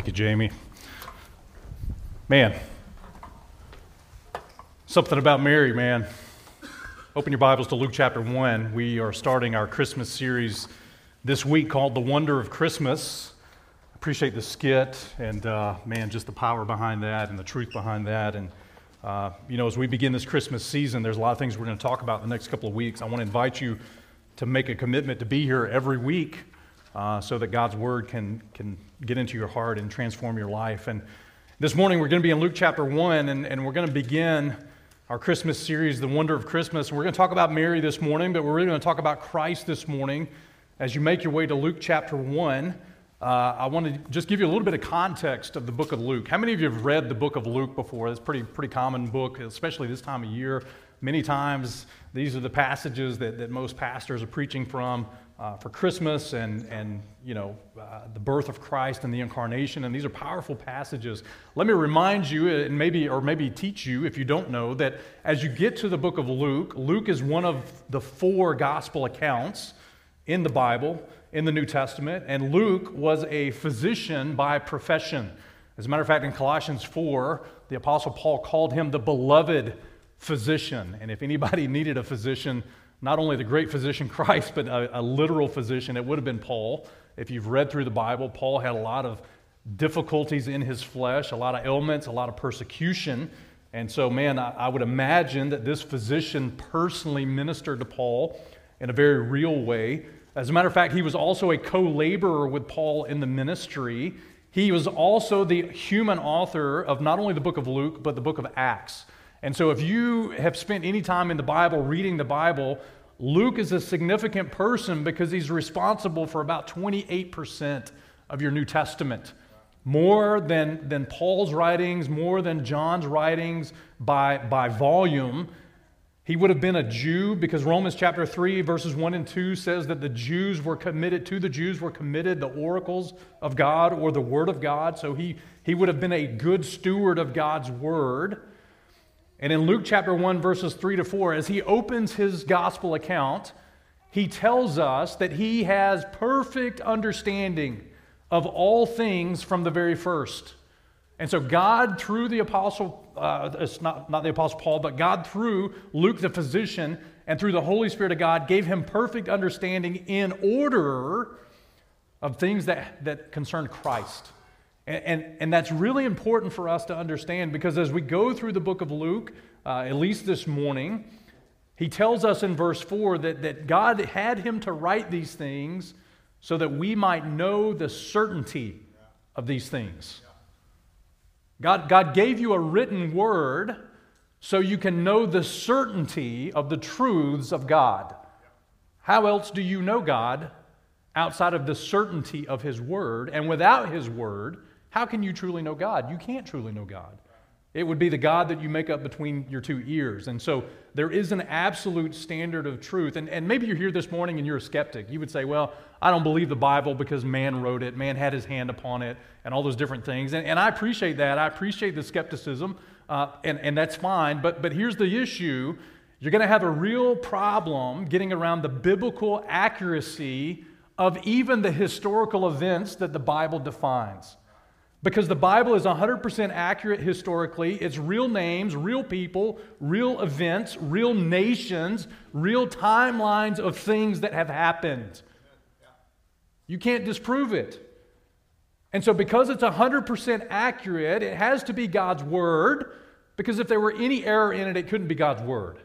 Thank you, Jamie. Man, something about Mary, man. Open your Bibles to Luke chapter 1. We are starting our Christmas series this week called The Wonder of Christmas. Appreciate the skit and, uh, man, just the power behind that and the truth behind that. And, uh, you know, as we begin this Christmas season, there's a lot of things we're going to talk about in the next couple of weeks. I want to invite you to make a commitment to be here every week uh, so that God's word can, can get into your heart and transform your life. And this morning we're going to be in Luke chapter 1, and, and we're going to begin our Christmas series, The Wonder of Christmas. And we're going to talk about Mary this morning, but we're really going to talk about Christ this morning. As you make your way to Luke chapter 1, uh, I want to just give you a little bit of context of the book of Luke. How many of you have read the book of Luke before? It's a pretty, pretty common book, especially this time of year. Many times, these are the passages that, that most pastors are preaching from uh, for Christmas and, and you know, uh, the birth of Christ and the incarnation. And these are powerful passages. Let me remind you, and maybe, or maybe teach you if you don't know, that as you get to the book of Luke, Luke is one of the four gospel accounts in the Bible, in the New Testament. And Luke was a physician by profession. As a matter of fact, in Colossians 4, the Apostle Paul called him the beloved physician. And if anybody needed a physician, not only the great physician Christ, but a, a, literal physician, it would have been Paul. If you've read through the Bible, Paul had a lot of difficulties in his flesh, a lot of ailments, a lot of persecution. And so, man, I, I would imagine that this physician personally ministered to Paul in a very real way. As a matter of fact, he was also a co laborer with Paul in the ministry. He was also the human author of not only the book of Luke, but the book of Acts. And so, if you have spent any time in the Bible reading the Bible, Luke is a significant person because he's responsible for about 28% of your New Testament. More than, than Paul's writings, more than John's writings by, by volume. He would have been a Jew because Romans chapter 3, verses 1 and 2 says that the Jews were committed, to the Jews were committed the oracles of God or the Word of God. So he, he would have been a good steward of God's Word. And in Luke chapter 1, verses 3 to 4, as he opens his gospel account, he tells us that he has perfect understanding of all things from the very first. And so, God, through the apostle, uh, it's not, not the apostle Paul, but God, through Luke the physician, and through the Holy Spirit of God, gave him perfect understanding in order of things that, that concern Christ. And, and, and, that's really important for us to understand because as we go through the book of Luke, uh, at least this morning, he tells us in verse 4 that, that God had him to write these things so that we might know the certainty of these things. God, God gave you a written word so you can know the certainty of the truths of God. How else do you know God outside of the certainty of His Word? And without His Word, how can you truly know God? You can't truly know God. It would be the God that you make up between your two ears. And so there is an absolute standard of truth. And, and maybe you're here this morning and you're a skeptic. You would say, well, I don't believe the Bible because man wrote it, man had his hand upon it, and all those different things. And, and I appreciate that. I appreciate the skepticism, uh, and, and that's fine. But, but here's the issue you're going to have a real problem getting around the biblical accuracy of even the historical events that the Bible defines. Because the Bible is 100% accurate historically. It's real names, real people, real events, real nations, real timelines of things that have happened. You can't disprove it. And so, because it's 100% accurate, it has to be God's Word, because if there were any error in it, it couldn't be God's Word.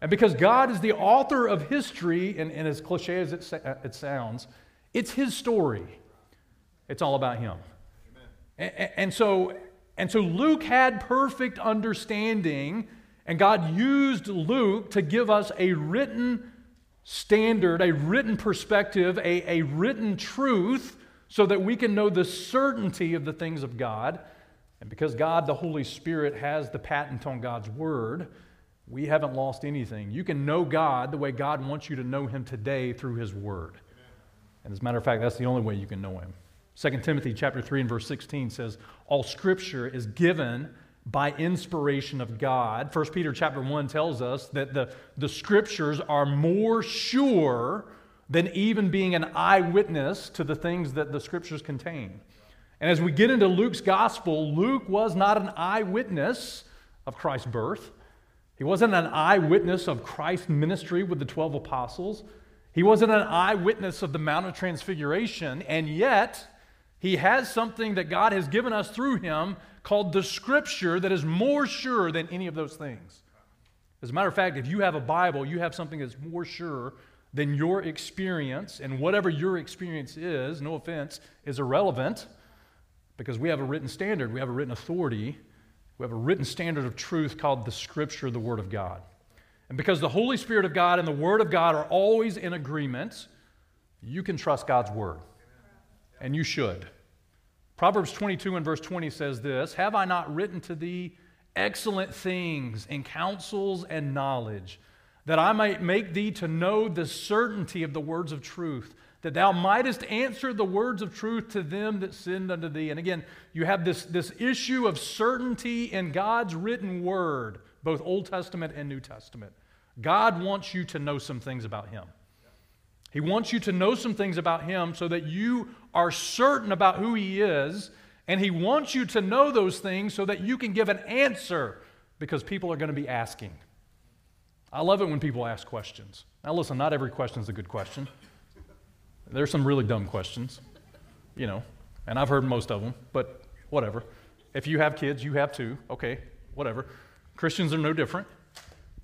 And because God is the author of history, and, and as cliche as it, it sounds, it's His story. It's all about Him. And, so, and so Luke had perfect understanding, and God used Luke to give us a written standard, a written perspective, a, a written truth, so that we can know the certainty of the things of God. And because God, the Holy Spirit, has the patent on God's Word, we haven't lost anything. You can know God the way God wants you to know Him today through His Word. And as a matter of fact, that's the only way you can know Him. 2 Timothy chapter 3 and verse 16 says, All scripture is given by inspiration of God. 1 Peter chapter 1 tells us that the, the scriptures are more sure than even being an eyewitness to the things that the scriptures contain. And as we get into Luke's gospel, Luke was not an eyewitness of Christ's birth. He wasn't an eyewitness of Christ's ministry with the 12 apostles. He wasn't an eyewitness of the Mount of Transfiguration. And yet, he has something that God has given us through him called the Scripture that is more sure than any of those things. As a matter of fact, if you have a Bible, you have something that's more sure than your experience, and whatever your experience is, no offense, is irrelevant because we have a written standard, we have a written authority, we have a written standard of truth called the Scripture, the Word of God. And because the Holy Spirit of God and the Word of God are always in agreement, you can trust God's Word. And you should. Proverbs 22 and verse 20 says this Have I not written to thee excellent things in counsels and knowledge, that I might make thee to know the certainty of the words of truth? that thou mightest answer the words of truth to them that sinned unto thee. And again, you have this, this issue of certainty in God's written word, both Old Testament and New Testament. God wants you to know some things about Him. He wants you to know some things about Him so that you are certain about who He is, and He wants you to know those things so that you can give an answer because people are going to be asking. I love it when people ask questions. Now, listen, not every question is a good question. There's some really dumb questions, you know, and I've heard most of them, but whatever. If you have kids, you have too. Okay, whatever. Christians are no different.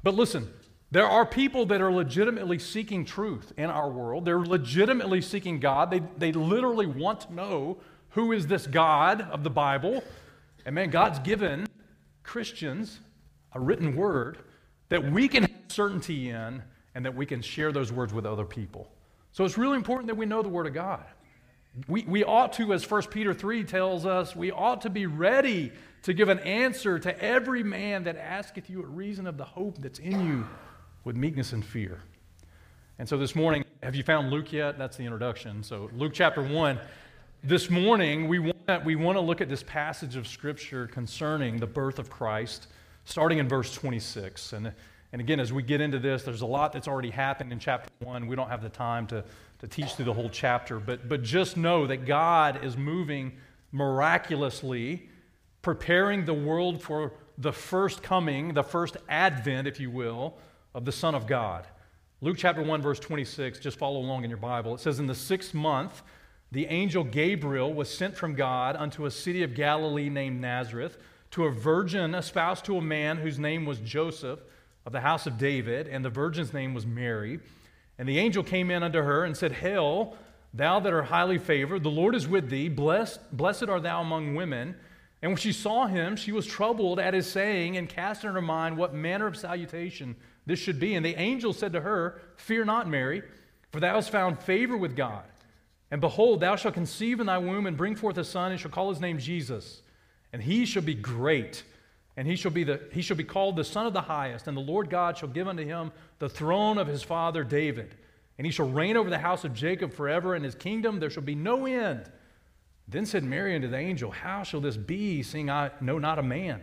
But listen, there are people that are legitimately seeking truth in our world. They're legitimately seeking God. They, they literally want to know who is this God of the Bible. And man, God's given Christians a written word that we can have certainty in and that we can share those words with other people. So it's really important that we know the Word of God. We, we ought to, as 1 Peter 3 tells us, we ought to be ready to give an answer to every man that asketh you a reason of the hope that's in you with meekness and fear. And so this morning, have you found Luke yet? That's the introduction. So, Luke chapter 1. This morning, we want, we want to look at this passage of Scripture concerning the birth of Christ, starting in verse 26. And and again, as we get into this, there's a lot that's already happened in chapter one. We don't have the time to, to teach through the whole chapter, but, but just know that God is moving miraculously, preparing the world for the first coming, the first advent, if you will, of the Son of God. Luke chapter 1, verse 26, just follow along in your Bible. It says, In the sixth month, the angel Gabriel was sent from God unto a city of Galilee named Nazareth to a virgin espoused to a man whose name was Joseph of the house of David, and the virgin's name was Mary. And the angel came in unto her and said, Hail, thou that art highly favored, the Lord is with thee. Blessed, blessed art thou among women. And when she saw him, she was troubled at his saying, and cast in her mind what manner of salutation this should be. And the angel said to her, Fear not, Mary, for thou hast found favor with God. And behold, thou shalt conceive in thy womb and bring forth a son, and shall call his name Jesus. And he shall be great and he shall, be the, he shall be called the Son of the Highest, and the Lord God shall give unto him the throne of his father David. And he shall reign over the house of Jacob forever, and his kingdom there shall be no end. Then said Mary unto the angel, How shall this be, seeing I know not a man?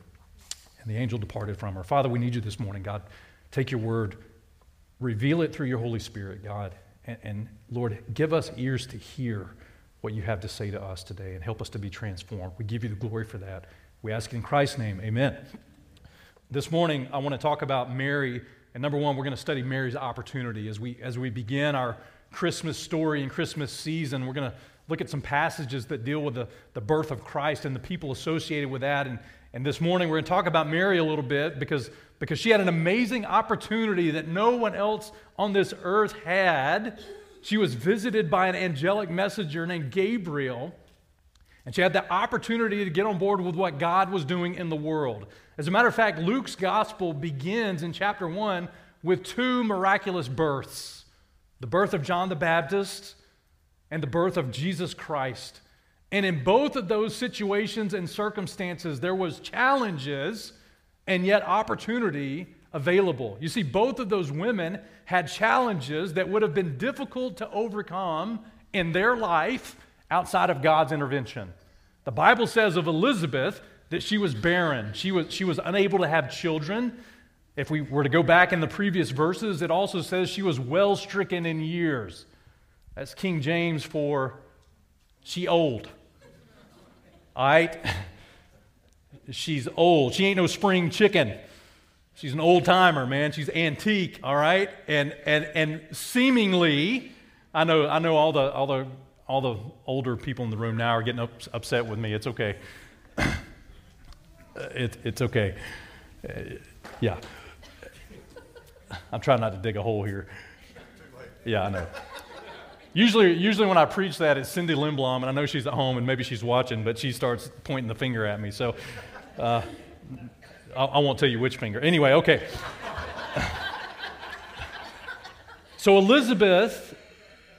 And the angel departed from her. Father, we need you this morning, God. Take your word, reveal it through your Holy Spirit, God. And, and, Lord, give us ears to hear what you have to say to us today and help us to be transformed. We give you the glory for that. We ask in Christ's name. Amen. This morning, I want to talk about Mary. And number one, we're going to study Mary's opportunity. As we, as we begin our Christmas story and Christmas season, we're going to look at some passages that deal with the, the birth of Christ and the people associated with that. And, and this morning, we're going to talk about Mary a little bit because, because she had an amazing opportunity that no one else on this earth had. She was visited by an angelic messenger named Gabriel. And she had the opportunity to get on board with what God was doing in the world. As a matter of fact, Luke's gospel begins in chapter 1 with two miraculous births the birth of John the Baptist and the birth of Jesus Christ. And in both of those situations and circumstances, there was challenges and yet opportunity available. You see, both of those women had challenges that would have been difficult to overcome in their life outside of God's intervention. The Bible says of Elizabeth that she was barren, she was, she was unable to have children. If we were to go back in the previous verses, it also says she was well stricken in years. That's King James for she old. All right? She's old. She ain't no spring chicken. She's an old timer, man. She's antique, all right? And and and seemingly, I know I know all the all the all the older people in the room now are getting up, upset with me. It's okay. it, it's okay. Uh, yeah. I'm trying not to dig a hole here. Yeah, I know. Usually, usually when I preach that, it's Cindy Lindblom, and I know she's at home and maybe she's watching, but she starts pointing the finger at me. So uh, I, I won't tell you which finger. Anyway, okay. so Elizabeth,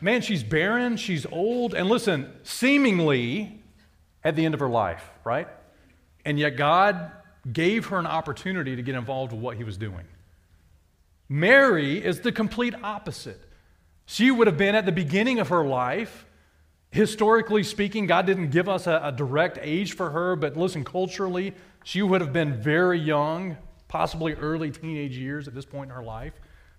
man, she's barren, she's old, and listen, seemingly at the end of her life, right? And yet God gave her an opportunity to get involved with what he was doing. Mary is the complete opposite. She would have been at the beginning of her life. Historically speaking, God didn't give us a, a, direct age for her, but listen, culturally, she would have been very young, possibly early teenage years at this point in her life.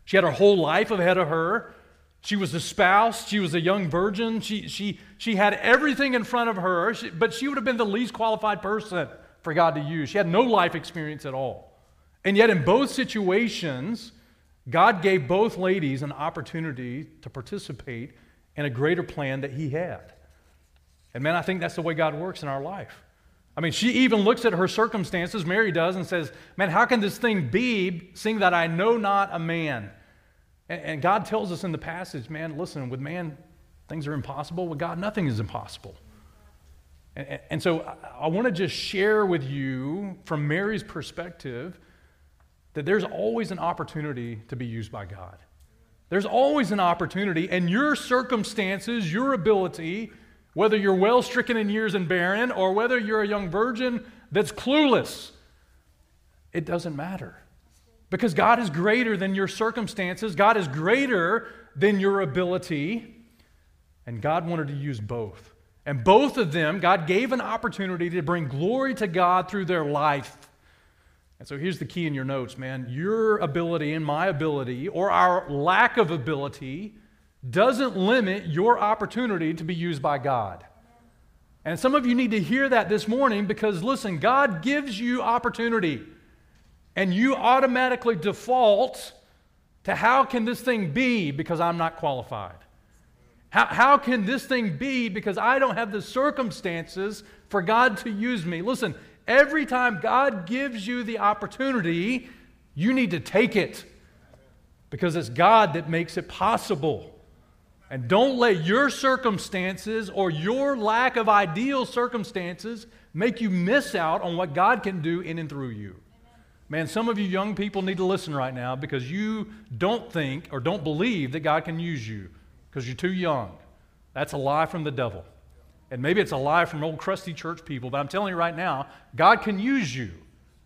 She had her whole life ahead of her. She was a spouse. She was a young virgin. She, she, she had everything in front of her, she, but she would have been the least qualified person for God to use. She had no life experience at all. And yet, in both situations, God gave both ladies an opportunity to participate in a greater plan that He had. And man, I think that's the way God works in our life. I mean, she even looks at her circumstances, Mary does, and says, Man, how can this thing be, seeing that I know not a man? And, and God tells us in the passage, man, listen, with man, things are impossible. With God, nothing is impossible. And, and so I, I want to just share with you, from Mary's perspective, that there's always an opportunity to be used by God. There's always an opportunity, and your circumstances, your ability, whether you're well stricken in years and barren, or whether you're a young virgin that's clueless, it doesn't matter. Because God is greater than your circumstances, God is greater than your ability, and God wanted to use both. And both of them, God gave an opportunity to bring glory to God through their life. And so here's the key in your notes, man. Your ability and my ability, or our lack of ability, doesn't limit your opportunity to be used by God. And some of you need to hear that this morning because, listen, God gives you opportunity. And you automatically default to how can this thing be because I'm not qualified? How, how can this thing be because I don't have the circumstances for God to use me? Listen, Every time God gives you the opportunity, you need to take it because it's God that makes it possible. And don't let your circumstances or your lack of ideal circumstances make you miss out on what God can do in and through you. Man, some of you young people need to listen right now because you don't think or don't believe that God can use you because you're too young. That's a lie from the devil. And maybe it's a lie from old crusty church people, but I'm telling you right now, God can use you.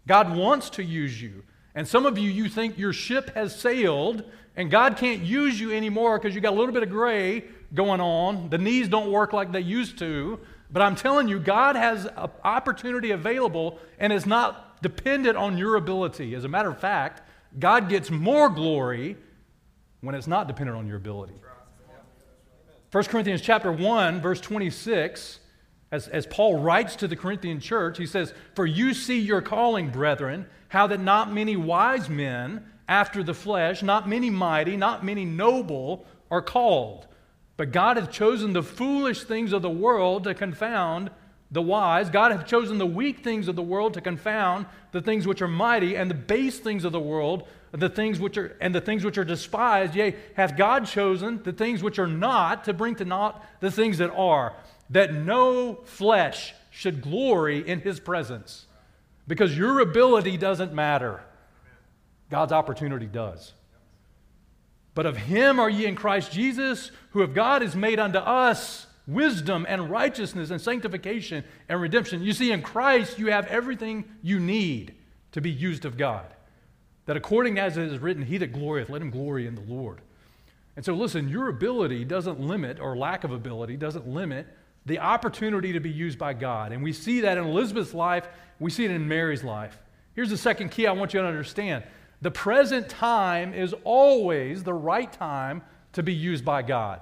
God wants to use you. And some of you, you think your ship has sailed and God can't use you anymore because you got a little bit of gray going on. The knees don't work like they used to. But I'm telling you, God has an opportunity available and is not dependent on your ability. As a matter of fact, God gets more glory when it's not dependent on your ability. 1 Corinthians chapter 1, verse 26, as, as Paul writes to the Corinthian church, he says, For you see your calling, brethren, how that not many wise men after the flesh, not many mighty, not many noble are called. But God hath chosen the foolish things of the world to confound the wise. God hath chosen the weak things of the world to confound the things which are mighty, and the base things of the world the things which are and the things which are despised yea hath god chosen the things which are not to bring to naught the things that are that no flesh should glory in his presence because your ability doesn't matter god's opportunity does but of him are ye in christ jesus who of god is made unto us wisdom and righteousness and sanctification and redemption. You see, in Christ, you have everything you need to be used of God. That according as it is written, He that glorieth, let him glory in the Lord. And so, listen, your ability doesn't limit, or lack of ability doesn't limit the opportunity to be used by God. And we see that in Elizabeth's life, we see it in Mary's life. Here's the second key I want you to understand the present time is always the right time to be used by God.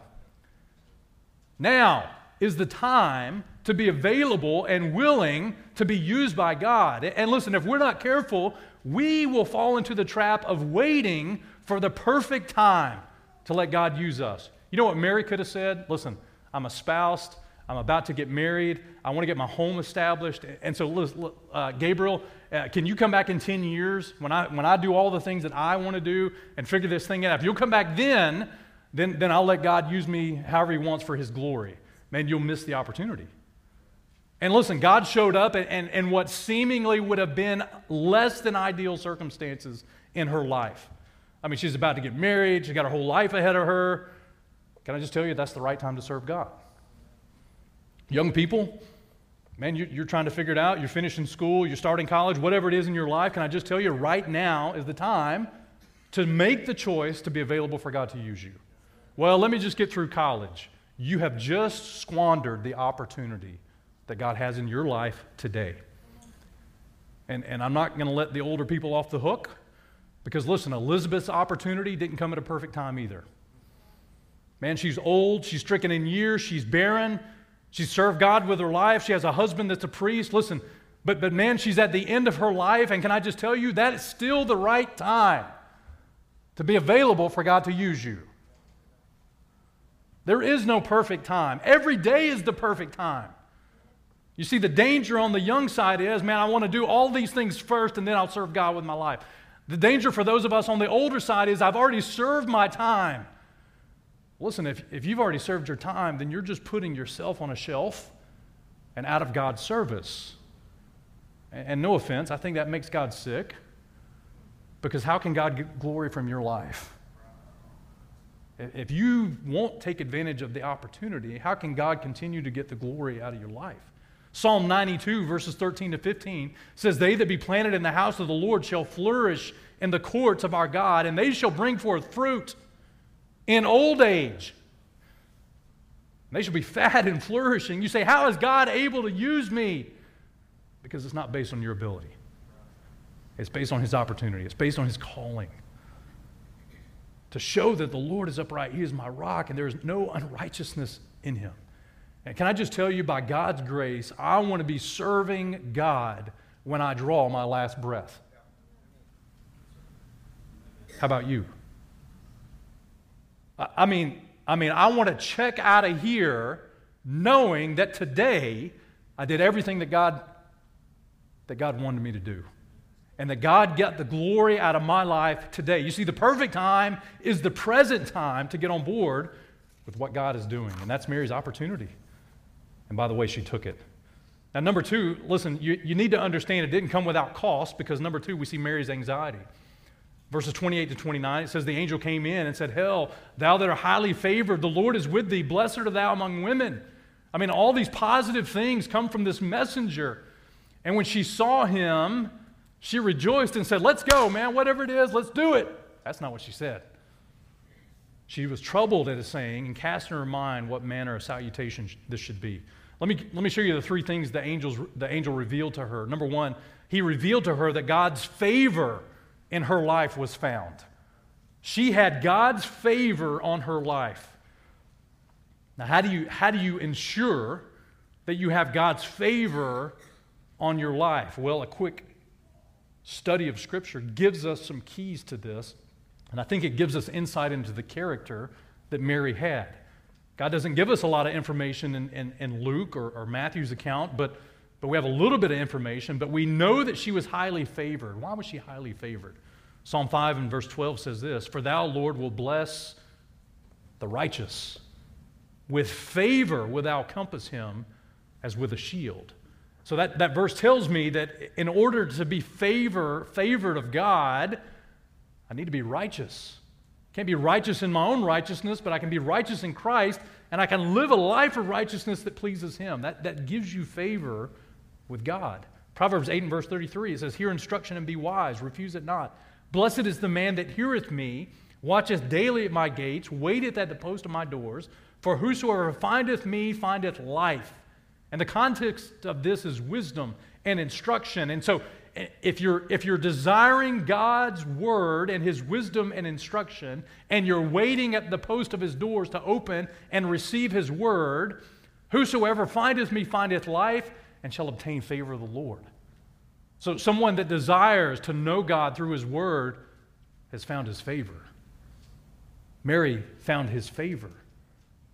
Now is the time to be available and willing to be used by God. And listen, if we're not careful, we will fall into the trap of waiting for the perfect time to let God use us. You know what Mary could have said? Listen, I'm espoused. I'm about to get married. I want to get my home established. And so, uh, Gabriel, uh, can you come back in 10 years when I, when I do all the things that I want to do and figure this thing out? If you'll come back then, then, then I'll let God use me however He wants for His glory. Man, you'll miss the opportunity. And listen, God showed up in, in, what seemingly would have been less than ideal circumstances in her life. I mean, she's about to get married, she's got her whole life ahead of her. Can I just tell you, that's the right time to serve God? Young people, man, you're trying to figure it out. You're finishing school, you're starting college, whatever it is in your life. Can I just tell you, right now is the time to make the choice to be available for God to use you. Well, let me just get through college. You have just squandered the opportunity that God has in your life today. And, and I'm not going to let the older people off the hook because, listen, Elizabeth's opportunity didn't come at a perfect time either. Man, she's old, she's stricken in years, she's barren, she served God with her life. She has a husband that's a priest. Listen, but, but man, she's at the end of her life. And can I just tell you, that is still the right time to be available for God to use you. There is no perfect time. Every day is the perfect time. You see, the danger on the young side is, man, I want to do all these things first and then I'll serve God with my life. The danger for those of us on the older side is, I've already served my time. Listen, if, if you've already served your time, then you're just putting yourself on a shelf and out of God's service. And, and no offense, I think that makes God sick. Because how can God get glory from your life? If you won't take advantage of the opportunity, how can God continue to get the glory out of your life? Psalm 92, verses 13 to 15 says, They that be planted in the house of the Lord shall flourish in the courts of our God, and they shall bring forth fruit in old age. They shall be fat and flourishing. You say, How is God able to use me? Because it's not based on your ability, it's based on His opportunity, it's based on His calling. To show that the Lord is upright, He is my rock, and there is no unrighteousness in Him. And can I just tell you, by God's grace, I want to be serving God when I draw my last breath. How about you? I mean, I mean, I want to check out of here knowing that today I did everything that God that God wanted me to do. And that God got the glory out of my life today. You see, the perfect time is the present time to get on board with what God is doing. And that's Mary's opportunity. And by the way, she took it. Now, number two, listen, you, you need to understand it didn't come without cost because number two, we see Mary's anxiety. Verses 28 to 29, it says, The angel came in and said, Hell, thou that art highly favored, the Lord is with thee. Blessed art thou among women. I mean, all these positive things come from this messenger. And when she saw him, she rejoiced and said, Let's go, man, whatever it is, let's do it. That's not what she said. She was troubled at his saying and cast in her mind what manner of salutation this should be. Let me, let me show you the three things the, angels, the angel revealed to her. Number one, he revealed to her that God's favor in her life was found. She had God's favor on her life. Now, how do you, how do you ensure that you have God's favor on your life? Well, a quick study of Scripture gives us some keys to this, and I think it gives us insight into the character that Mary had. God doesn't give us a lot of information in, in, in Luke or, or Matthew's account, but but we have a little bit of information, but we know that she was highly favored. Why was she highly favored? Psalm 5 and verse 12 says this For thou, Lord, will bless the righteous. With favor will thou compass him as with a shield. So that, that verse tells me that in order to be favor, favored of God, I need to be righteous. Can't be righteous in my own righteousness, but I can be righteous in Christ, and I can live a life of righteousness that pleases Him. That, that gives you favor with God. Proverbs 8 and verse 33, it says, Hear instruction and be wise, refuse it not. Blessed is the man that heareth me, watcheth daily at my gates, waiteth at the post of my doors. For whosoever findeth me findeth life. And the context of this is wisdom and instruction. And so if you're, if you're desiring God's word and his wisdom and instruction, and you're waiting at the post of his doors to open and receive his word, whosoever findeth me findeth life and shall obtain favor of the Lord. So, someone that desires to know God through his word has found his favor. Mary found his favor.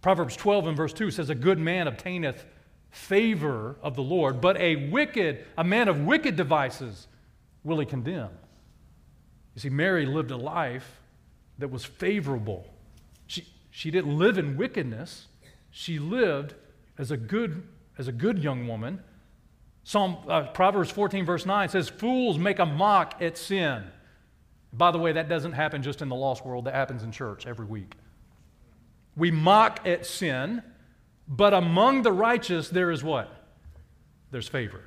Proverbs 12 and verse 2 says, A good man obtaineth favor of the Lord, but a wicked, a man of wicked devices will he condemn. You see, Mary lived a life that was favorable. She, she didn't live in wickedness. She lived as a good, as a good young woman. Psalm, uh, Proverbs 14, verse 9 says, Fools make a mock at sin. By the way, that doesn't happen just in the lost world, that happens in church every week. We mock at sin but among the righteous, there is what? There's favor.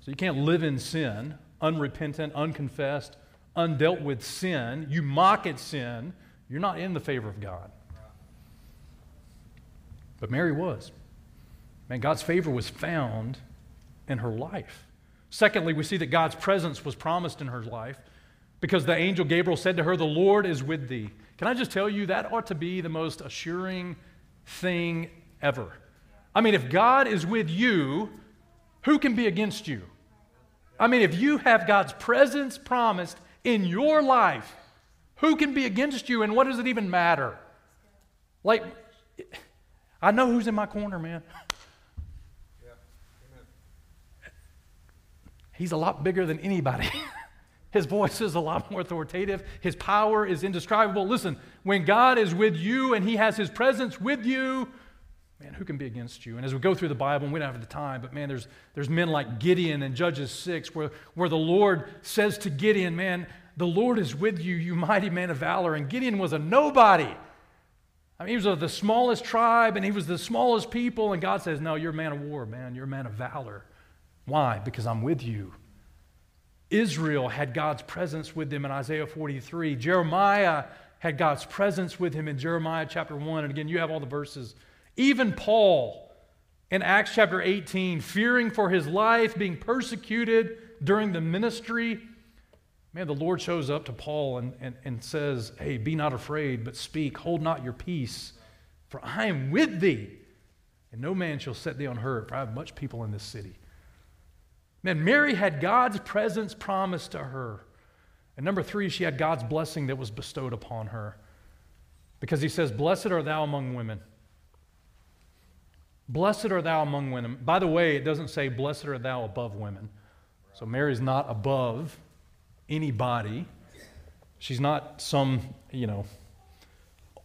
So you can't live in sin, unrepentant, unconfessed, undealt with sin. You mock at sin. You're not in the favor of God. But Mary was. Man, God's favor was found in her life. Secondly, we see that God's presence was promised in her life because the angel Gabriel said to her, The Lord is with thee. Can I just tell you, that ought to be the most assuring thing ever. I mean, if God is with you, who can be against you? I mean, if you have God's presence promised in your life, who can be against you and what does it even matter? Like, I know who's in my corner, man. He's a lot bigger than anybody. His voice is a lot more authoritative. His power is indescribable. Listen, when God is with you and He has His presence with you, man, who can be against you? And as we go through the Bible, and we don't have the time, but man, there's, there's men like Gideon in Judges 6 where, where the Lord says to Gideon, man, the Lord is with you, you mighty man of valor. And Gideon was a nobody. I mean, he was of the smallest tribe and he was the smallest people. And God says, no, you're a man of war, man. You're a man of valor. Why? Because I'm with you. Israel had God's presence with them in Isaiah 43. Jeremiah had God's presence with him in Jeremiah chapter 1. And again, you have all the verses even Paul in Acts chapter 18, fearing for his life, being persecuted during the ministry, man, the Lord shows up to Paul and, and, and says, Hey, be not afraid, but speak, hold not your peace, for I am with thee, and no man shall set thee unhurt, for I have much people in this city. Man, Mary had God's presence promised to her. And number three, she had God's blessing that was bestowed upon her. Because he says, Blessed are thou among women. Blessed are thou among women. By the way, it doesn't say, Blessed are thou above women. So Mary's not above anybody. She's not some, you know,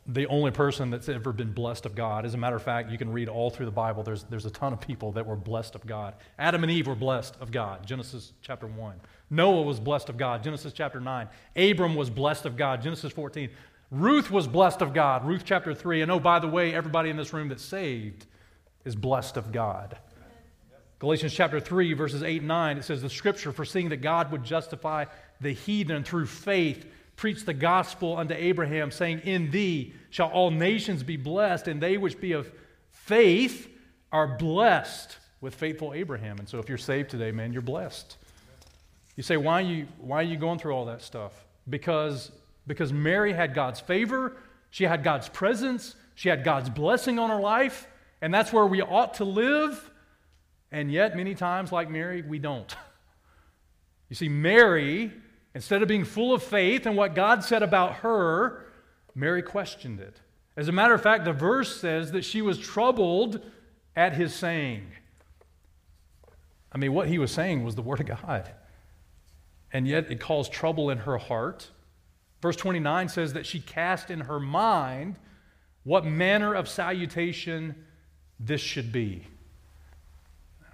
the only person that's ever been blessed of God. As a matter of fact, you can read all through the Bible. There's, there's a ton of people that were blessed of God. Adam and Eve were blessed of God, Genesis chapter 1. Noah was blessed of God, Genesis chapter 9. Abram was blessed of God, Genesis 14. Ruth was blessed of God, Ruth chapter 3. And oh, by the way, everybody in this room that's saved is blessed of God. Galatians chapter 3, verses 8 and 9, it says, The scripture, foreseeing that God would justify the heathen through faith, preached the gospel unto Abraham, saying, In thee shall all nations be blessed, and they which be of faith are blessed with faithful Abraham. And so if you're saved today, man, you're blessed. You say, why are you, why are you going through all that stuff? Because, because Mary had God's favor, she had God's presence, she had God's blessing on her life and that's where we ought to live. And yet, many times, like Mary, we don't. You see, Mary, instead of being full of faith and what God said about her, Mary questioned it. As a matter of fact, the verse says that she was troubled at his saying. I mean, what he was saying was the Word of God. And yet it caused trouble in her heart. Verse 29 says that she cast in her mind what manner of salutation this should be.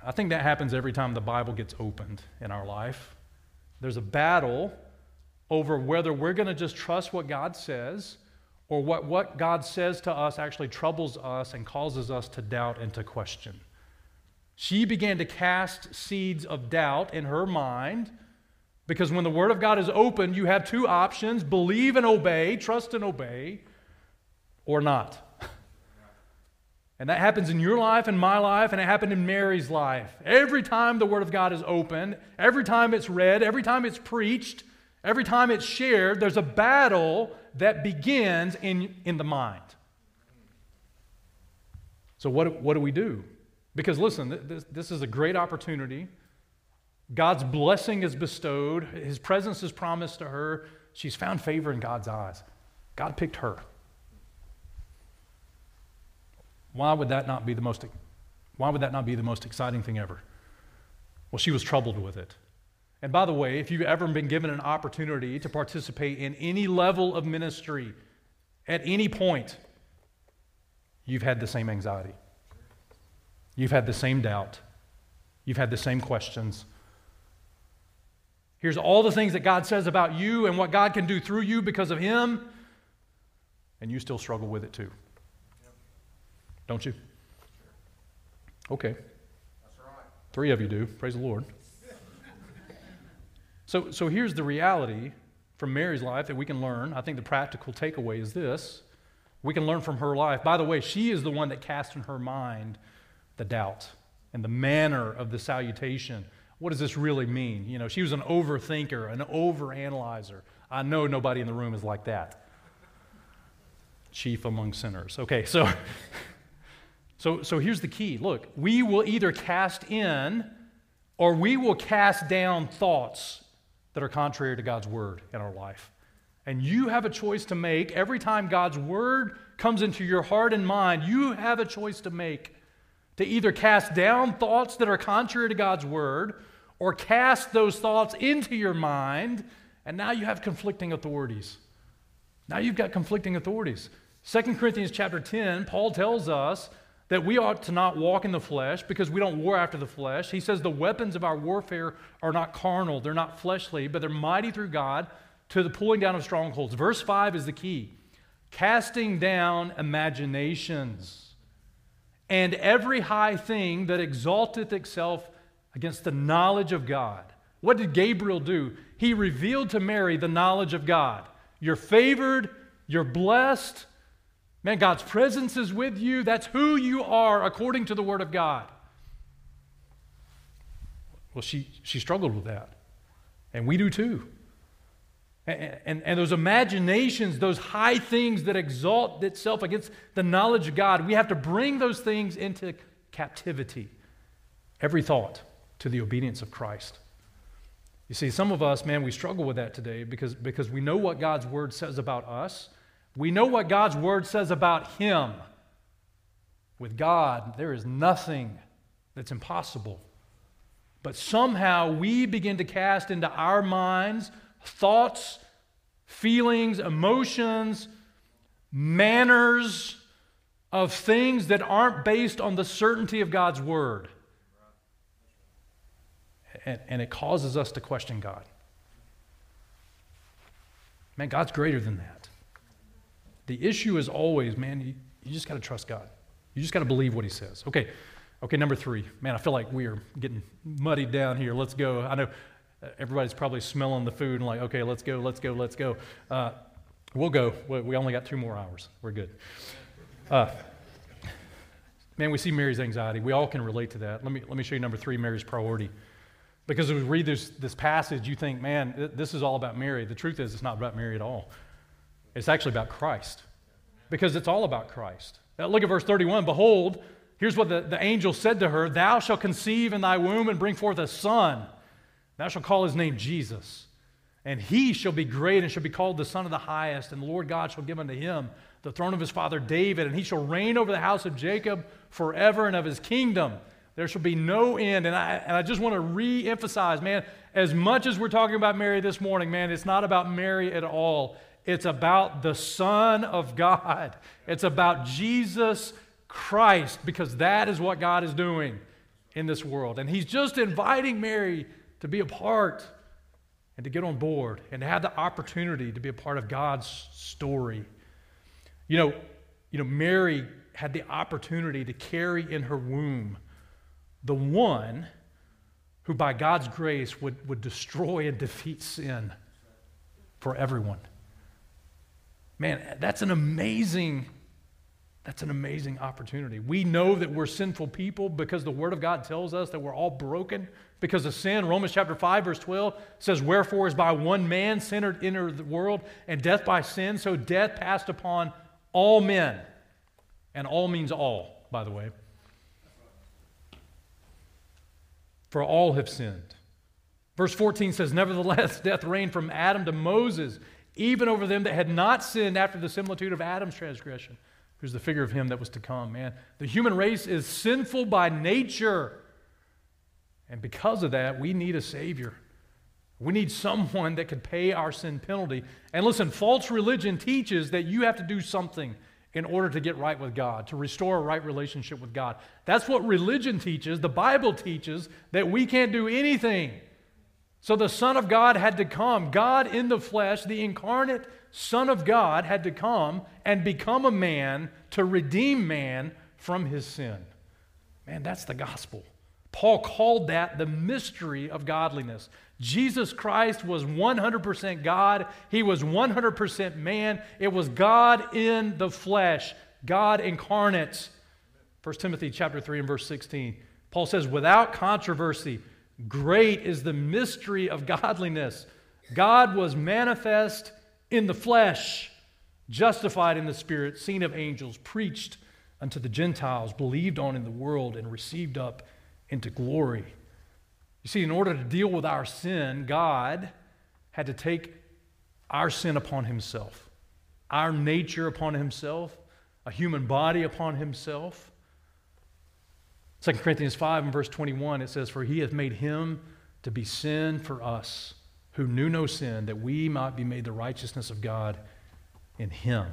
I think that happens every time the Bible gets opened in our life. There's a battle over whether we're going to just trust what God says or what, what God says to us actually troubles us and causes us to doubt and to question. She began to cast seeds of doubt in her mind because when the Word of God is opened, you have two options believe and obey, trust and obey, or not. And that happens in your life and my life, and it happened in Mary's life. Every time the Word of God is opened, every time it's read, every time it's preached, every time it's shared, there's a battle that begins in, in the mind. So, what, what do we do? Because listen, this, this is a great opportunity. God's blessing is bestowed, His presence is promised to her. She's found favor in God's eyes. God picked her. Why would that not be the most why would that not be the most exciting thing ever? Well, she was troubled with it. And by the way, if you've ever been given an opportunity to participate in any level of ministry at any point, you've had the same anxiety. You've had the same doubt. You've had the same questions. Here's all the things that God says about you and what God can do through you because of Him, and you still struggle with it too. Don't you? Okay. Three of you do. Praise the Lord. So, so here's the reality from Mary's life that we can learn. I think the practical takeaway is this we can learn from her life. By the way, she is the one that cast in her mind the doubt and the manner of the salutation. What does this really mean? You know, she was an overthinker, an overanalyzer. I know nobody in the room is like that. Chief among sinners. Okay, so so so here's the key. Look, we will either cast in or we will cast down thoughts that are contrary to God's word in our life. And you have a choice to make every time God's word comes into your heart and mind. You have a choice to make to either cast down thoughts that are contrary to God's word or cast those thoughts into your mind, and now you have conflicting authorities. Now you've got conflicting authorities. 2 Corinthians chapter 10, Paul tells us that we ought to not walk in the flesh because we don't war after the flesh. He says the weapons of our warfare are not carnal, they're not fleshly, but they're mighty through God to the pulling down of strongholds. Verse 5 is the key casting down imaginations and every high thing that exalteth itself against the knowledge of God. What did Gabriel do? He revealed to Mary the knowledge of God. You're favored, you're blessed, Man, God's presence is with you. That's who you are according to the Word of God. Well, she, she struggled with that. And we do too. And, and, and, those imaginations, those high things that exalt itself against the knowledge of God, we have to bring those things into captivity. Every thought to the obedience of Christ. You see, some of us, man, we struggle with that today because, because we know what God's word says about us. We know what God's word says about him. With God, there is nothing that's impossible. But somehow we begin to cast into our minds thoughts, feelings, emotions, manners of things that aren't based on the certainty of God's word. And, and, it causes us to question God. Man, God's greater than that. The issue is always, man, you, you just got to trust God. You just got to believe what He says. Okay, okay, number three. Man, I feel like we are getting muddied down here. Let's go. I know uh, everybody's probably smelling the food and like, okay, let's go, let's go, let's go. Uh, we'll go. We only got two more hours. We're good. Uh, man, we see Mary's anxiety. We all can relate to that. Let me, let me show you number three Mary's priority. Because as we read this, this passage, you think, man, this is all about Mary. The truth is, it's not about Mary at all. It's actually about Christ because it's all about Christ. Now look at verse 31. Behold, here's what the, the angel said to her Thou shalt conceive in thy womb and bring forth a son. Thou shalt call his name Jesus. And he shall be great and shall be called the Son of the Highest. And the Lord God shall give unto him the throne of his father David. And he shall reign over the house of Jacob forever and of his kingdom. There shall be no end. And I, and I just want to re emphasize, man, as much as we're talking about Mary this morning, man, it's not about Mary at all. It's about the Son of God. It's about Jesus Christ because that is what God is doing in this world. And He's just inviting Mary to be a part and to get on board and to have the opportunity to be a part of God's story. You know, you know, Mary had the opportunity to carry in her womb the one who, by God's grace, would, would destroy and defeat sin for everyone. Man, that's an amazing that's an amazing opportunity. We know that we're sinful people because the Word of God tells us that we're all broken because of sin. Romans chapter 5, verse 12 says, Wherefore is by one man sin entered the world, and death by sin, so death passed upon all men. And all means all, by the way. For all have sinned. Verse 14 says, Nevertheless, death reigned from Adam to Moses, even over them that had not sinned after the similitude of Adam's transgression, who's the figure of him that was to come. Man, the human race is sinful by nature. And because of that, we need a Savior. We need someone that could pay our sin penalty. And listen, false religion teaches that you have to do something in order to get right with God, to restore a right relationship with God. That's what religion teaches. The Bible teaches that we can't do anything. So the Son of God had to come. God in the flesh, the incarnate Son of God, had to come and become a man to redeem man from his sin. Man, that's the gospel. Paul called that the mystery of godliness. Jesus Christ was 100% God, he was 100% man. It was God in the flesh, God incarnate. 1 Timothy chapter 3 and verse 16. Paul says, "Without controversy, great is the mystery of godliness. God was manifest in the flesh, justified in the spirit, seen of angels, preached unto the Gentiles, believed on in the world, and received up into glory. You see, in order to deal with our sin, God had to take our sin upon himself, our nature upon himself, a human body upon himself. 2 Corinthians 5 and verse 21, it says, For he hath made him to be sin for us, who knew no sin, that we might be made the righteousness of God in him.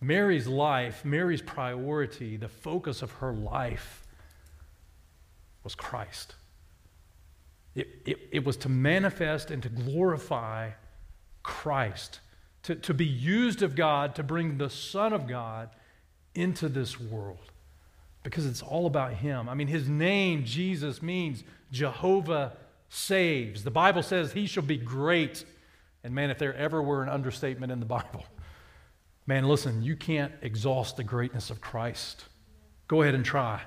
Mary's life, Mary's priority, the focus of her life was Christ. It, it, it, was to manifest and to glorify Christ, to, to be used of God to bring the Son of God into this world because it's all about Him. I mean, His name, Jesus, means Jehovah saves. The Bible says He shall be great. And man, if there ever were an understatement in the Bible, man, listen, you can't exhaust the greatness of Christ. Go ahead and try.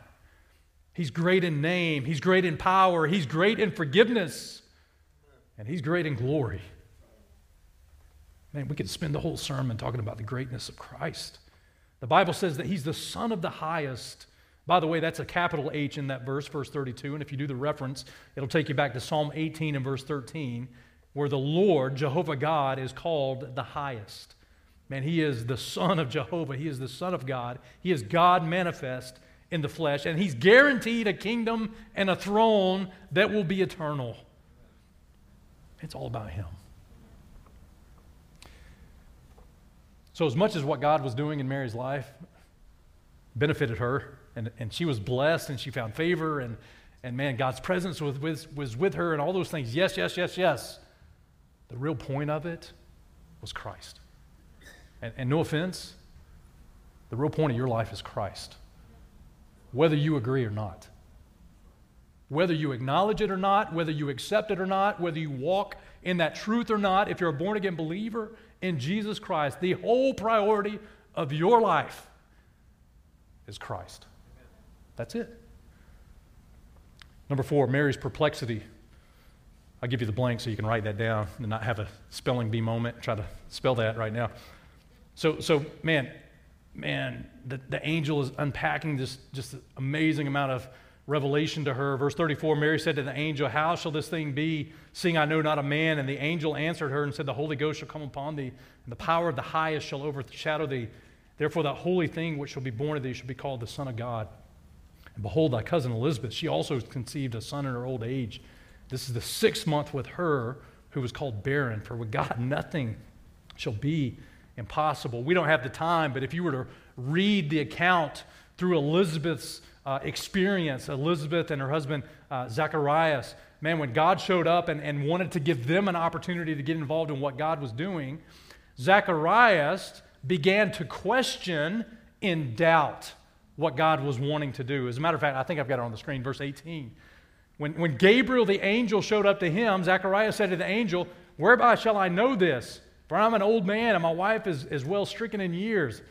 He's great in name, He's great in power, He's great in forgiveness, and He's great in glory. Man, we could spend the whole sermon talking about the greatness of Christ. The Bible says that He's the Son of the highest. By the way, that's a capital H in that verse, verse 32. And if you do the reference, it'll take you back to Psalm 18 and verse 13, where the Lord, Jehovah God, is called the highest. Man, He is the Son of Jehovah. He is the Son of God. He is God manifest in the flesh, and he's guaranteed a kingdom and a throne that will be eternal. It's all about him. So, as much as what God was doing in Mary's life benefited her, and, and she was blessed and she found favor, and, and man, God's presence was, was, was with her, and all those things yes, yes, yes, yes. The real point of it was Christ. And, and no offense, the real point of your life is Christ whether you agree or not. Whether you acknowledge it or not, whether you accept it or not, whether you walk in that truth or not, if you're a born again believer in Jesus Christ, the whole priority of your life is Christ. That's it. Number four, Mary's perplexity. I'll give you the blank so you can write that down and not have a spelling bee moment. Try to spell that right now. So, so man, man, the, the angel is unpacking this just amazing amount of revelation to her. Verse 34 Mary said to the angel, How shall this thing be, seeing I know not a man? And the angel answered her and said, The Holy Ghost shall come upon thee, and the power of the highest shall overshadow thee. Therefore, that holy thing which shall be born of thee shall be called the Son of God. And behold, thy cousin Elizabeth, she also conceived a son in her old age. This is the sixth month with her, who was called barren. For with God nothing shall be impossible. We don't have the time, but if you were to read the account through Elizabeth's uh, experience, Elizabeth and her husband uh, Zacharias, man, when God showed up and, and wanted to give them an opportunity to get involved in what God was doing, Zacharias began to question in doubt what God was wanting to do. As a matter of fact, I think I've got it on the screen, verse 18. When, when Gabriel the angel showed up to him, Zechariah said to the angel, Whereby shall I know this? For I'm an old man and my wife is, is well stricken in years.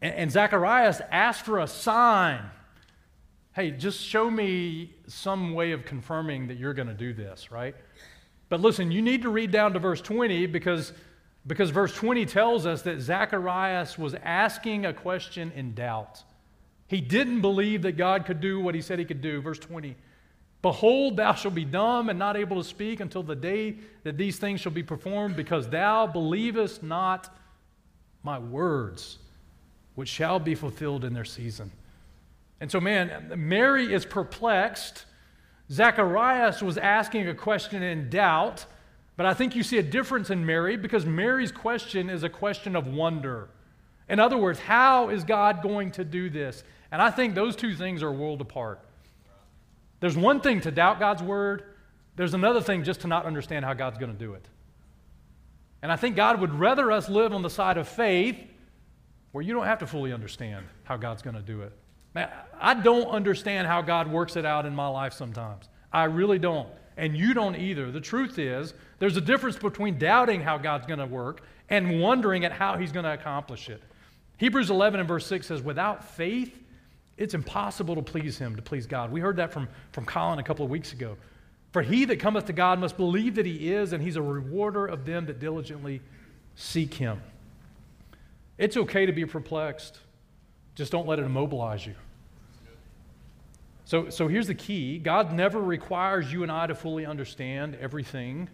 And, and Zacharias asked for a sign. Hey, just show me some way of confirming that you're going to do this, right? But listen, you need to read down to verse 20 because, because verse 20 tells us that Zacharias was asking a question in doubt. He didn't believe that God could do what he said he could do. Verse 20 Behold, thou shalt be dumb and not able to speak until the day that these things shall be performed, because thou believest not my words, which shall be fulfilled in their season. And so, man, Mary is perplexed. Zacharias was asking a question in doubt, but I think you see a difference in Mary because Mary's question is a question of wonder. In other words, how is God going to do this? And I think those two things are world apart. There's one thing to doubt God's word, there's another thing just to not understand how God's going to do it. And I think God would rather us live on the side of faith where you don't have to fully understand how God's going to do it. Now, I don't understand how God works it out in my life sometimes. I really don't. And you don't either. The truth is, there's a difference between doubting how God's going to work and wondering at how He's going to accomplish it. Hebrews 11 and verse 6 says, Without faith, it's impossible to please him, to please God. We heard that from, from Colin a couple of weeks ago. For he that cometh to God must believe that he is, and he's a rewarder of them that diligently seek him. It's okay to be perplexed, just don't let it immobilize you. So, so here's the key God never requires you and I to fully understand everything,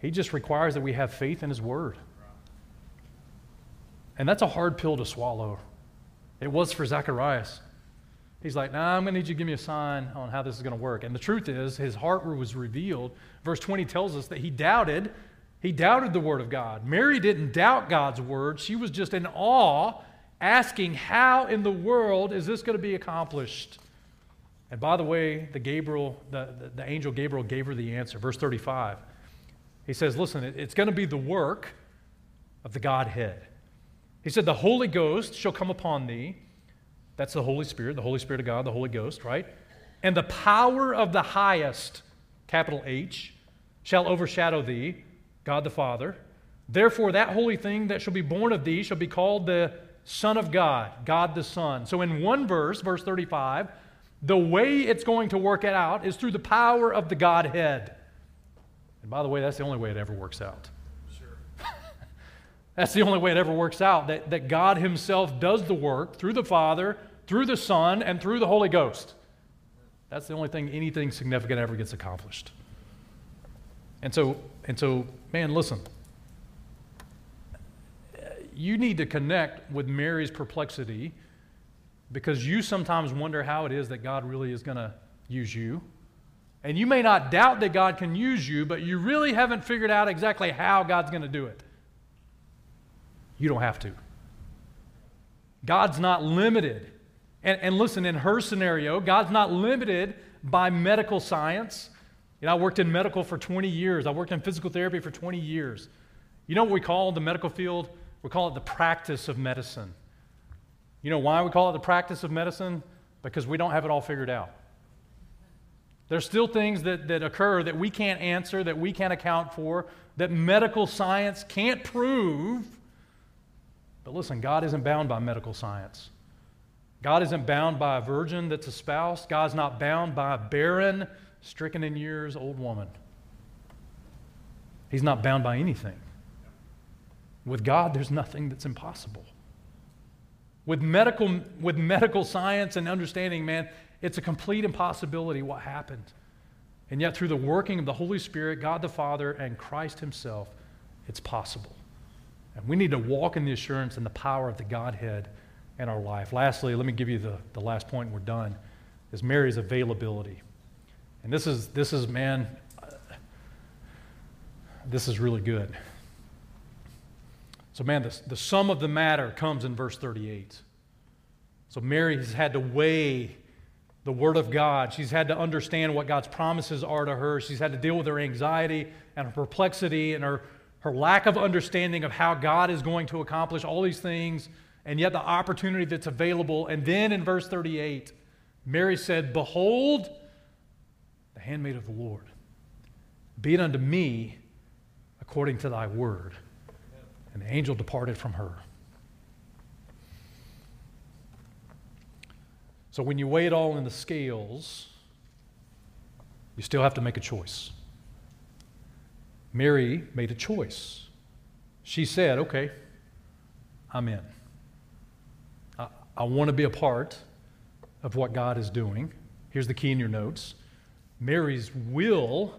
He just requires that we have faith in His Word. And that's a hard pill to swallow. It was for Zacharias. He's like, nah, I'm going to need you to give me a sign on how this is going to work. And the truth is, his heart was revealed. Verse 20 tells us that he doubted. He doubted the word of God. Mary didn't doubt God's word. She was just in awe, asking, how in the world is this going to be accomplished? And by the way, the Gabriel, the, the, the angel Gabriel gave her the answer. Verse 35. He says, listen, it's going to be the work of the Godhead. He said, The Holy Ghost shall come upon thee that's the Holy Spirit, the Holy Spirit of God, the Holy Ghost, right? And the power of the highest, capital H, shall overshadow thee, God the Father. Therefore, that holy thing that shall be born of thee shall be called the Son of God, God the Son. So, in one verse, verse 35, the way it's going to work it out is through the power of the Godhead. And by the way, that's the only way it ever works out. Sure. that's the only way it ever works out that, that God Himself does the work through the Father through the Son, and through the Holy Ghost. That's the only thing anything significant ever gets accomplished. And so, and so, man, listen. You need to connect with Mary's perplexity because you sometimes wonder how it is that God really is going to use you. And you may not doubt that God can use you, but you really haven't figured out exactly how God's going to do it. You don't have to. God's not limited and, and listen, in her scenario, God's not limited by medical science. You know, I worked in medical for 20 years. I worked in physical therapy for 20 years. You know what we call the medical field? We call it the practice of medicine. You know why we call it the practice of medicine? Because we don't have it all figured out. There's still things that, that occur that we can't answer, that we can't account for, that medical science can't prove. But listen, God isn't bound by medical science. God isn't bound by a virgin that's espoused. God's not bound by a barren, stricken in years old woman. He's not bound by anything. With God, there's nothing that's impossible. With medical, with medical science and understanding, man, it's a complete impossibility what happened. And yet, through the working of the Holy Spirit, God the Father, and Christ Himself, it's possible. And we need to walk in the assurance and the power of the Godhead in our life. Lastly, let me give you the, the last point, we're done, is Mary's availability. And this is, this is, man, uh, this is really good. So, man, the, the sum of the matter comes in verse 38. So, Mary has had to weigh the Word of God. She's had to understand what God's promises are to her. She's had to deal with her anxiety and her perplexity and her, her lack of understanding of how God is going to accomplish all these things, and yet the opportunity that's available. And then in verse 38, Mary said, Behold, the handmaid of the Lord. Be it unto me according to thy word. And the angel departed from her. So when you weigh it all in the scales, you still have to make a choice. Mary made a choice. She said, Okay, I'm in. I, I want to be a part of what God is doing. Here's the key in your notes Mary's will,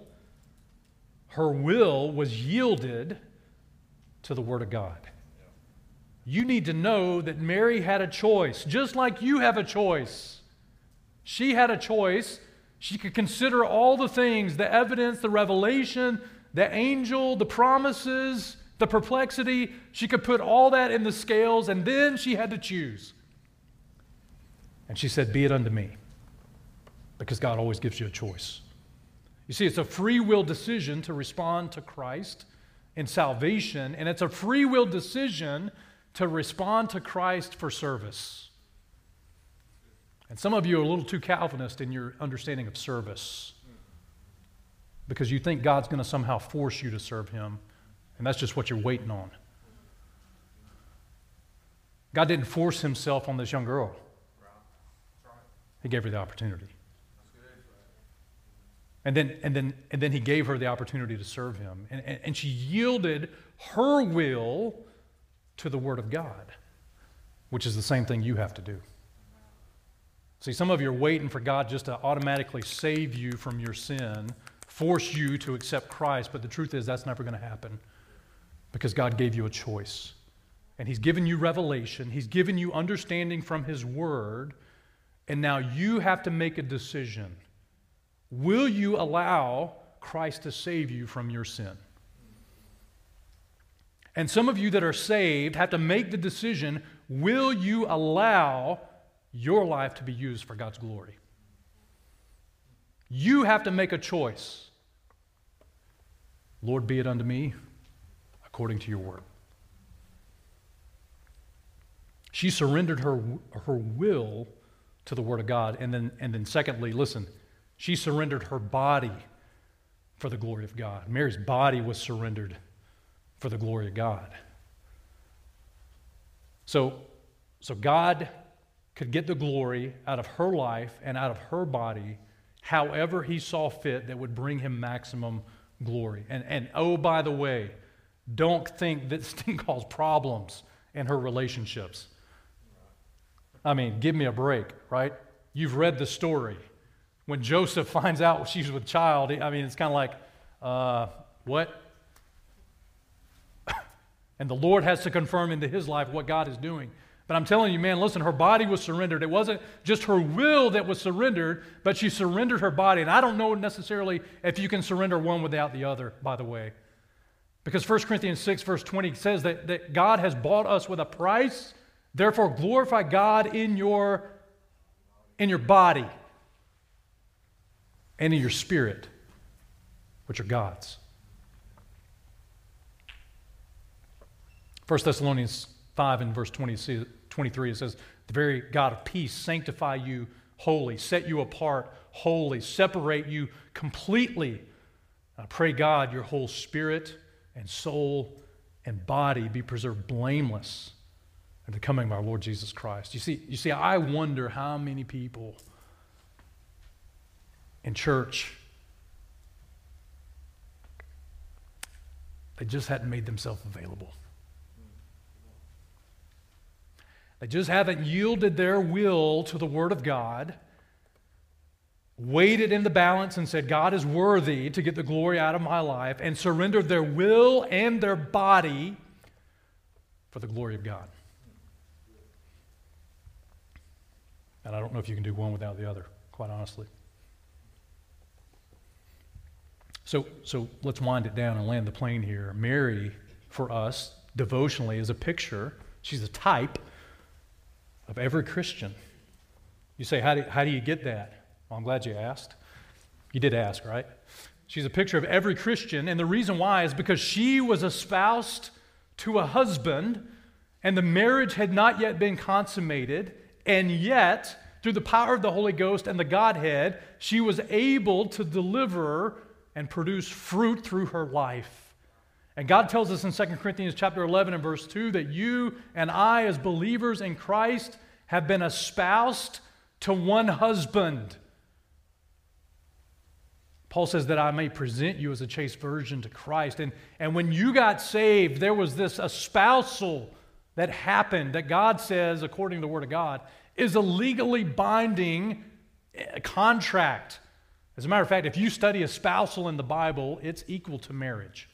her will was yielded to the Word of God. You need to know that Mary had a choice, just like you have a choice. She had a choice. She could consider all the things the evidence, the revelation, the angel, the promises, the perplexity. She could put all that in the scales, and then she had to choose. And she said, Be it unto me, because God always gives you a choice. You see, it's a free will decision to respond to Christ in salvation, and it's a free will decision to respond to Christ for service. And some of you are a little too Calvinist in your understanding of service because you think God's going to somehow force you to serve Him, and that's just what you're waiting on. God didn't force Himself on this young girl, He gave her the opportunity. And then, and, then, and then he gave her the opportunity to serve him. And, and, and she yielded her will to the Word of God, which is the same thing you have to do. See, some of you are waiting for God just to automatically save you from your sin, force you to accept Christ, but the truth is that's never going to happen because God gave you a choice. And He's given you revelation, He's given you understanding from His Word, and now you have to make a decision. Will you allow Christ to save you from your sin? And some of you that are saved have to make the decision will you allow your life to be used for God's glory? You have to make a choice. Lord, be it unto me according to your word. She surrendered her, her will to the word of God. And then, and then, secondly, listen, she surrendered her body for the glory of God. Mary's body was surrendered for the glory of God. So, so God could get the glory out of her life and out of her body however he saw fit that would bring him maximum glory. And, and oh, by the way, don't think that this thing cause problems in her relationships. I mean, give me a break, right? You've read the story when Joseph finds out she's with child, I mean, it's kind of like, uh, what? and the Lord has to confirm into his life what God is doing. But I'm telling you, man, listen, her body was surrendered. It wasn't just her will that was surrendered, but she surrendered her body. And I don't know necessarily if you can surrender one without the other, by the way. Because 1 Corinthians 6, verse 20 says that, that God has bought us with a price. Therefore, glorify God in your, in your body and in your spirit, which are God's. 1 Thessalonians 5 and verse 20, 23, it says, The very God of peace sanctify you wholly, set you apart wholly, separate you completely. I pray God your whole spirit and soul and body be preserved blameless at the coming of our Lord Jesus Christ. You see, you see, I wonder how many people in church, they just hadn't made themselves available. They just haven't yielded their will to the Word of God, weighed it in the balance and said, God is worthy to get the glory out of my life, and surrendered their will and their body for the glory of God. And I don't know if you can do one without the other, quite honestly. So, so let's wind it down and land the plane here. Mary, for us, devotionally, is a picture, she's a type of every Christian. You say, how do, how do you get that? Well, I'm glad you asked. You did ask, right? She's a picture of every Christian. And the reason why is because she was espoused to a husband, and the marriage had not yet been consummated. And yet, through the power of the Holy Ghost and the Godhead, she was able to deliver and produce fruit through her life. And God tells us in 2 Corinthians chapter 11 and verse 2 that you and I as believers in Christ have been espoused to one husband. Paul says that I may present you as a chaste virgin to Christ. And, and when you got saved, there was this espousal that happened that God says, according to the Word of God, is a legally binding eh, contract. As a matter of fact, if you study espousal in the Bible, it's equal to marriage.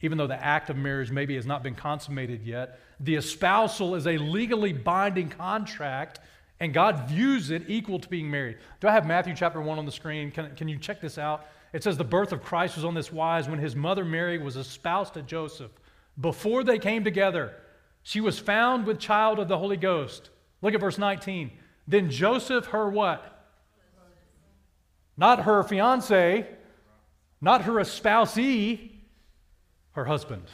Even though the act of marriage maybe has not been consummated yet, the espousal is a legally binding contract, and God views it equal to being married. Do I have Matthew chapter 1 on the screen? Can, can you check this out? It says the birth of Christ was on this wise when his mother Mary was espoused to Joseph. Before they came together, she was found with child of the Holy Ghost. Look at verse 19. Then Joseph, her what? Not her fiance, not her espousee, her husband.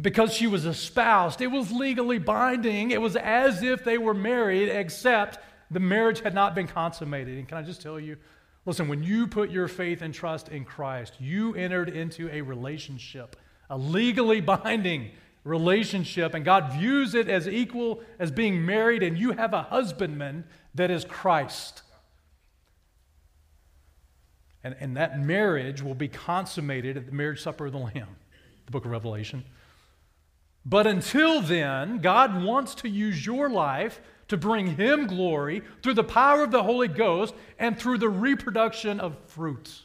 Because she was espoused, it was legally binding. It was as if they were married, except the marriage had not been consummated. And can I just tell you, listen, when you put your faith and trust in Christ, you entered into a relationship, a legally binding relationship, and God views it as equal as being married, and you have a husbandman that is Christ. And, and that marriage will be consummated at the marriage supper of the Lamb, the book of Revelation. But until then, God wants to use your life to bring Him glory through the power of the Holy Ghost and through the reproduction of fruits.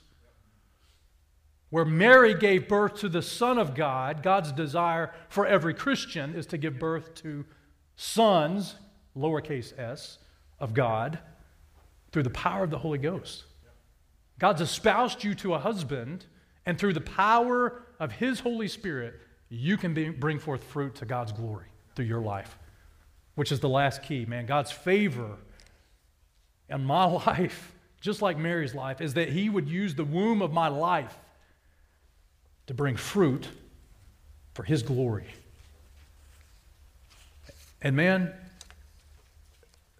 Where Mary gave birth to the Son of God, God's desire for every Christian is to give birth to sons, lowercase s, of God through the power of the Holy Ghost. God's espoused you to a husband, and through the power of His Holy Spirit, you can be, bring forth fruit to God's glory through your life, which is the last key, man. God's favor in my life, just like Mary's life, is that He would use the womb of my life to bring fruit for His glory. And man,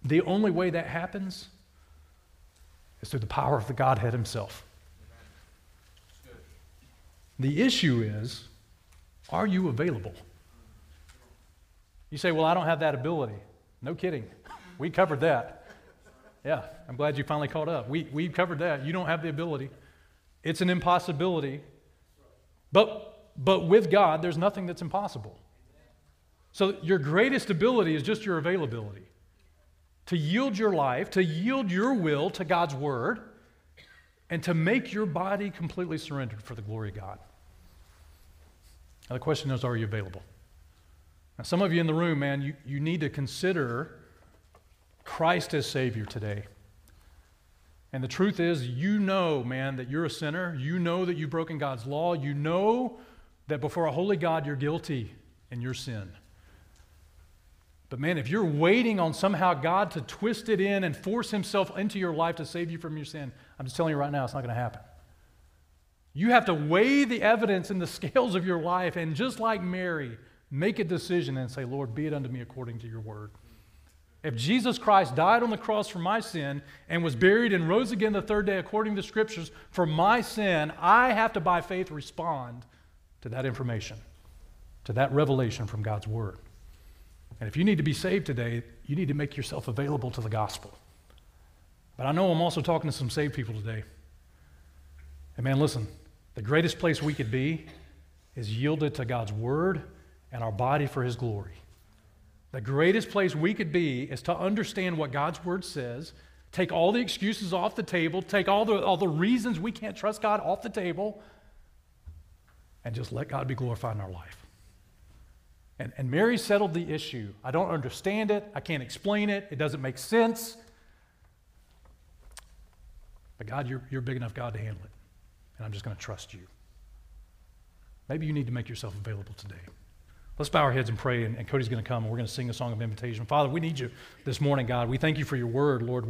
the only way that happens is through the power of the Godhead Himself. The issue is are you available? You say, Well, I don't have that ability. No kidding. We covered that. Yeah, I'm glad you finally caught up. We, we covered that. You don't have the ability, it's an impossibility but, but with God, there's nothing that's impossible. So your greatest ability is just your availability to yield your life, to yield your will to God's word, and to make your body completely surrendered for the glory of God. Now, the question is are you available? Now, some of you in the room, man, you, you need to consider Christ as Savior today. And the truth is, you know, man, that you're a sinner. You know that you've broken God's law. You know that before a holy God, you're guilty in your sin. But man, if you're waiting on somehow God to twist it in and force himself into your life to save you from your sin, I'm just telling you right now, it's not going to happen. You have to weigh the evidence in the scales of your life and just like Mary, make a decision and say, Lord, be it unto me according to your word. If Jesus Christ died on the cross for my sin and was buried and rose again the third day according to the scriptures for my sin, I have to, by faith, respond to that information, to that revelation from God's word. And if you need to be saved today, you need to make yourself available to the gospel. But I know I'm also talking to some saved people today. And man, listen, the greatest place we could be is yielded to God's word and our body for his glory. The greatest place we could be is to understand what God's word says, take all the excuses off the table, take all the, all the reasons we can't trust God off the table, and just let God be glorified in our life. And, and Mary settled the issue. I don't understand it. I can't explain it. It doesn't make sense. But God, you're, you're big enough, God, to handle it. And I'm just going to trust you. Maybe you need to make yourself available today. Let's bow our heads and pray, and, and Cody's going to come, and we're going to sing a song of invitation. Father, we need you this morning, God. We thank you for your word, Lord.